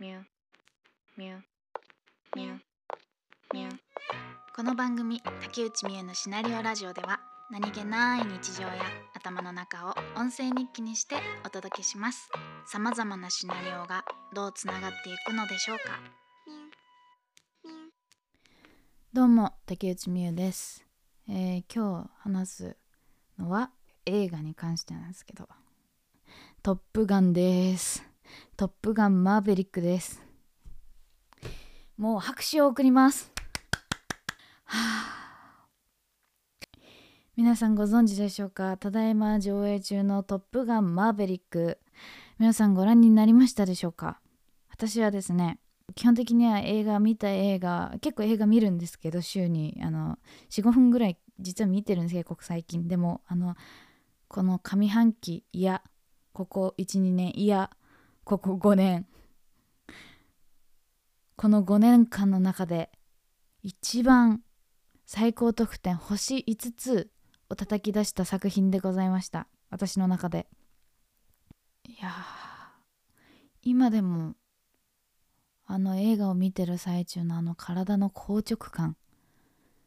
ミュミュミュミュこの番組竹内美優のシナリオラジオでは何気ない日常や頭の中を音声日記にしてお届けします。さまざまなシナリオがどうつながっていくのでしょうか。どうも竹内美優です、えー今日話すのは映画に関してなんですけど「トップガン」です「トップガンマーヴェリック」です。もう拍手を送ります。はあ。皆さんご存知でしょうか？ただいま上映中の「トップガンマーヴェリック」皆さんご覧になりましたでしょうか？私はですね基本的には映画見た映画結構映画見るんですけど週にあの45分ぐらい実は見てるんです結構最近。でもあのこの上半期いやここ12年いやここ5年。この5年間の中で一番最高得点星5つを叩き出した作品でございました。私の中で。いや今でもあの映画を見てる最中のあの体の硬直感。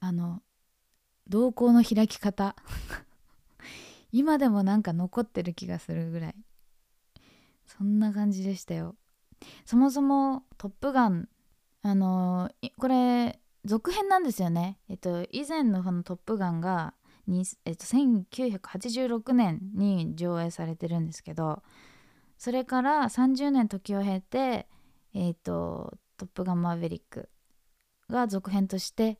あの瞳孔の開き方。今でもなんか残ってる気がするぐらい。そんな感じでしたよ。そもそも「トップガン」あのこれ続編なんですよね。えっと以前のこの「トップガンが」に、えっと、1986年に上映されてるんですけどそれから30年時を経てえっ、と「トップガンマーヴェリック」が続編として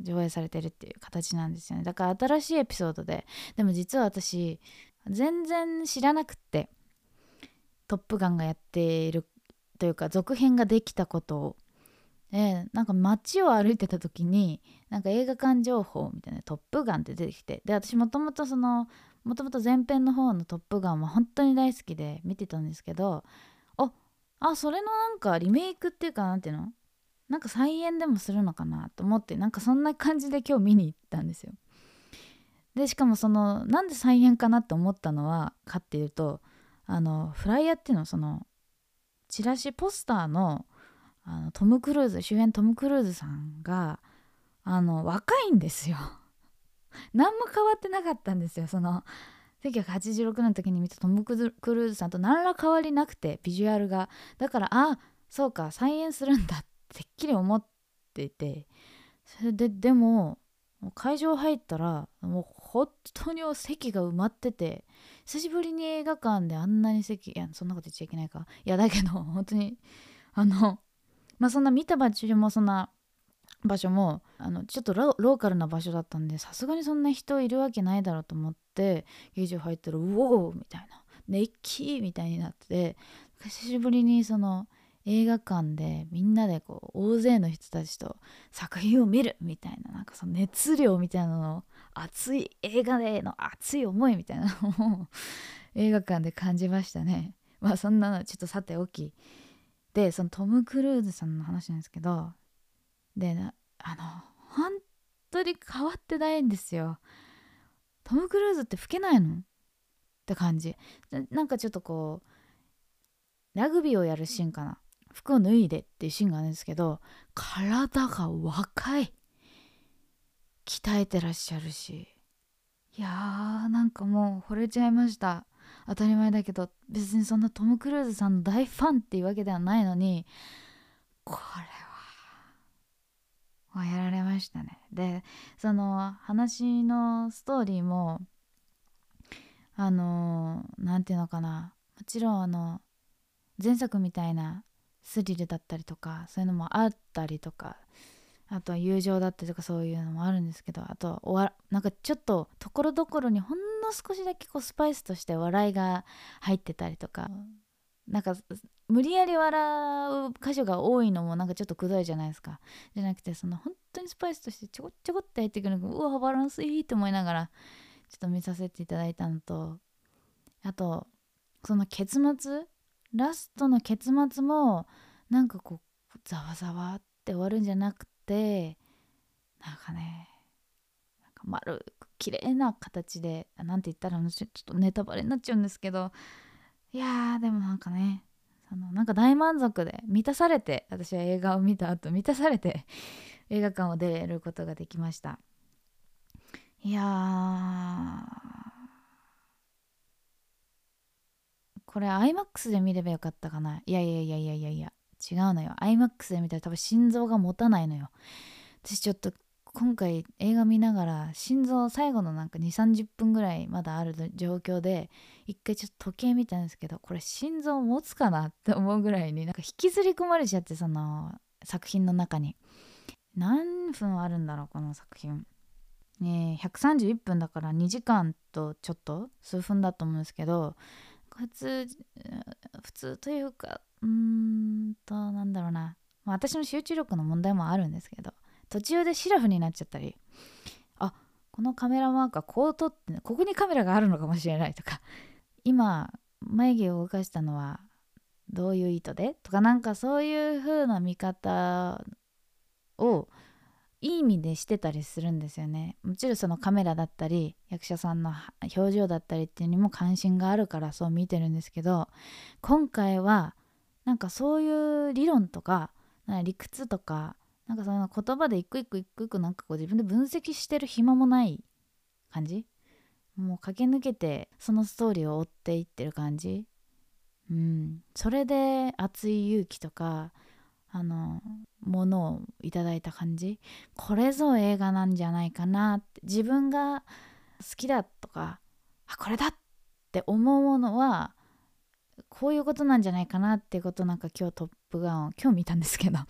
上映されてるっていう形なんですよね。だから新しいエピソードで。でも実は私全然知らなくって「トップガン」がやっているというか続編ができたこと。をでなんか街を歩いてた時になんか映画館情報みたいな「トップガン」って出てきて。で私もともとそのもともと前編の方の「トップガン」は本当に大好きで見てたんですけどああそれのなんかリメイクっていうかなんていうの？なんか再演でもするのかなと思ってなんかそんな感じで今日見に行ったんですよ。でしかもそのなんで再演かなって思ったのはかっていうとあのフライヤーっていうのそのチラシポスターのあのトム・クルーズ主演トム・クルーズさんがあの若いんですよ。何も変わってなかったんですよ。その1986年の時に見たトム・クルーズさんと何ら変わりなくてビジュアルが。だからあそうか再演するんだってっきり思っていて。それででも会場入ったらもう本当に席が埋まってて久しぶりに映画館であんなに席いやそんなこと言っちゃいけないかいやだけど 本当にあのまあそんな見た場所もそんな場所もあのちょっとローカルな場所だったんでさすがにそんな人いるわけないだろうと思って劇場入ったら「うおー!」みたいな「熱気!」みたいになってて久しぶりにその映画館でみんなでこう大勢の人たちと作品を見るみたいななんかその熱量みたいなのを熱い映画での熱い思いみたいなのを映画館で感じましたね。まあそんなのちょっとさておき。でそのトム・クルーズさんの話なんですけど。であの本当に変わってないんですよ。トム・クルーズって老けないの？って感じ。ななんかちょっとこうラグビーをやるシーンかな。服を脱いでっていうシーンがあるんですけど体が若い。鍛えてらっしゃるし。いやーなんかもう惚れちゃいました。当たり前だけど別にそんなトム・クルーズさんの大ファンっていうわけではないのにこれはやられましたね。でその話のストーリーもあの何て言うのかな。もちろんあの前作みたいなスリルだったりとかそういうのもあったりとかあとは友情だったりとかそういうのもあるんですけどあとはおわなんかちょっとところどころにほんの少しだけこうスパイスとして笑いが入ってたりとかなんか無理やり笑う箇所が多いのもなんかちょっとくどいじゃないですか。じゃなくてその本当にスパイスとしてちょこちょこって入ってくるのがうわバランスいいと思いながらちょっと見させていただいたのとあとその結末ラストの結末もなんかこうざわざわって終わるんじゃなくてなんかねなんか丸く綺麗な形でなんて言ったらちょっとネタバレになっちゃうんですけどいやーでもなんかねそのなんか大満足で満たされて私は映画を見た後満たされて映画館を出ることができました。いやこれ iMAX で見ればよかったかな？いやいやいやいやいやいや。違うのよ。iMAX で見たら多分心臓が持たないのよ。私ちょっと今回映画見ながら心臓最後のなんか2 3 0分ぐらいまだある状況で一回ちょっと時計見たんですけどこれ心臓持つかなって思うぐらいになんか引きずり込まれちゃってその作品の中に。何分あるんだろうこの作品。ね131分だから2時間とちょっと数分だと思うんですけど普通普通というかうーんとなんだろうな、まあ、私の集中力の問題もあるんですけど途中でシラフになっちゃったりあこのカメラマークはこう撮ってここにカメラがあるのかもしれないとか今眉毛を動かしたのはどういう意図で？とかなんかそういう風な見方をいい意味でしてたりするんですよね。もちろんそのカメラだったり役者さんの表情だったりっていうにも関心があるからそう見てるんですけど今回はなんかそういう理論とか理屈とかなんかその言葉で一個一個一個一個なんかこう自分で分析してる暇もない感じ？もう駆け抜けてそのストーリーを追っていってる感じ？うん。それで熱い勇気とかあのものをいただいた感じ。これぞ映画なんじゃないかなって。自分が好きだとかあこれだって思うものはこういうことなんじゃないかなっていうことなんか今日トップガンを今日見たんですけど。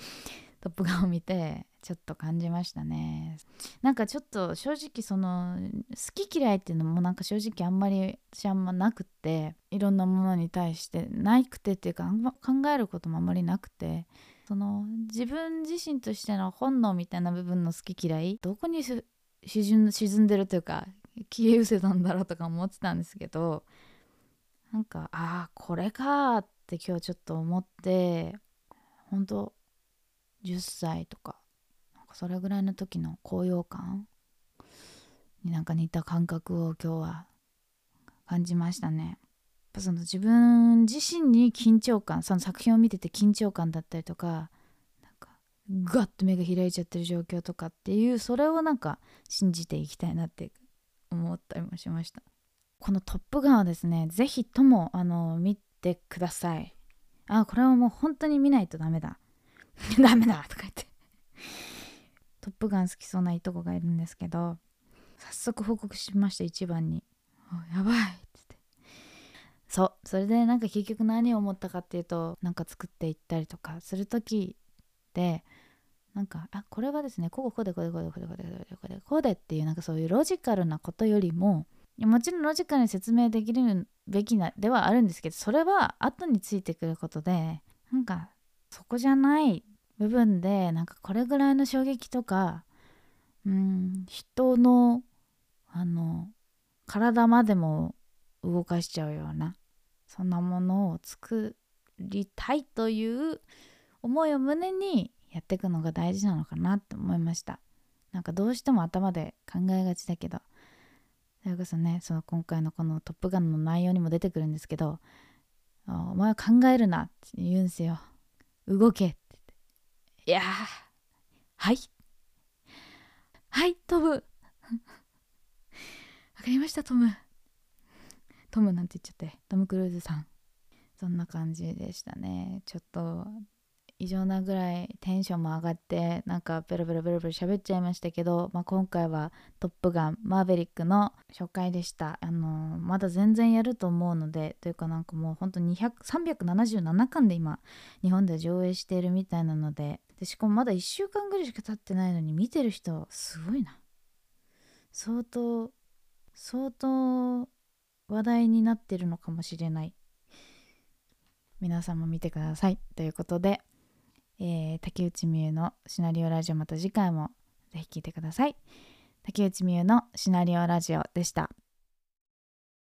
トップガンを見てちょっと感じましたね。なんかちょっと正直その好き嫌いっていうのもなんか正直あんまり私あんまなくっていろんなものに対してなくてっていうか考えることもあんまりなくて。その自分自身としての本能みたいな部分の好き嫌いどこに沈んでるというか消え失せたんだろうとか思ってたんですけどなんかああこれかって今日ちょっと思って本当10歳とかなんかそれぐらいの時の高揚感になんか似た感覚を今日は感じましたね。その自分自身に緊張感その作品を見てて緊張感だったりとかなんかガッと目が開いちゃってる状況とかっていうそれをなんか信じていきたいなって思ったりもしました。この「トップガン」はですね是非ともあの見てください。あこれはもう本当に見ないとダメだ。ダメだとか言って。トップガン好きそうないとこがいるんですけど早速報告しました一番に「やばい!」そう。それでなんか結局何を思ったかっていうとなんか作っていったりとかする時ってなんかあこれはですねこうこうでこうでこうでこうでこうでこうでこうでっていうなんかそういうロジカルなことよりももちろんロジカルに説明できるべきなではあるんですけどそれは後についてくることでなんかそこじゃない部分でなんかこれぐらいの衝撃とかうん人のあの体までも動かしちゃうようなそんなものを作りたいという思いを胸にやっていくのが大事なのかなって思いました。なんかどうしても頭で考えがちだけど。それこそねその今回のこの「トップガン」の内容にも出てくるんですけど「お前は考えるな」って言うんですよ。動けって言って。いやはい。はいトム。わかりましたトム。トムなんて言っちゃってトム・クルーズさん。そんな感じでしたね。ちょっと異常なぐらいテンションも上がってなんかベロベロベロベロ喋っちゃいましたけど、まあ、今回は「トップガンマーヴェリック」の初回でした。あのまだ全然やると思うのでというかなんかもうほんと377巻で今日本で上映しているみたいなのででしかもまだ1週間ぐらいしか経ってないのに見てる人すごいな。相当相当話題になってるのかもしれない。皆さんも見てください。ということでえー、竹内美優のシナリオラジオまた次回もぜひ聴いてください。竹内美優のシナリオラジオでした。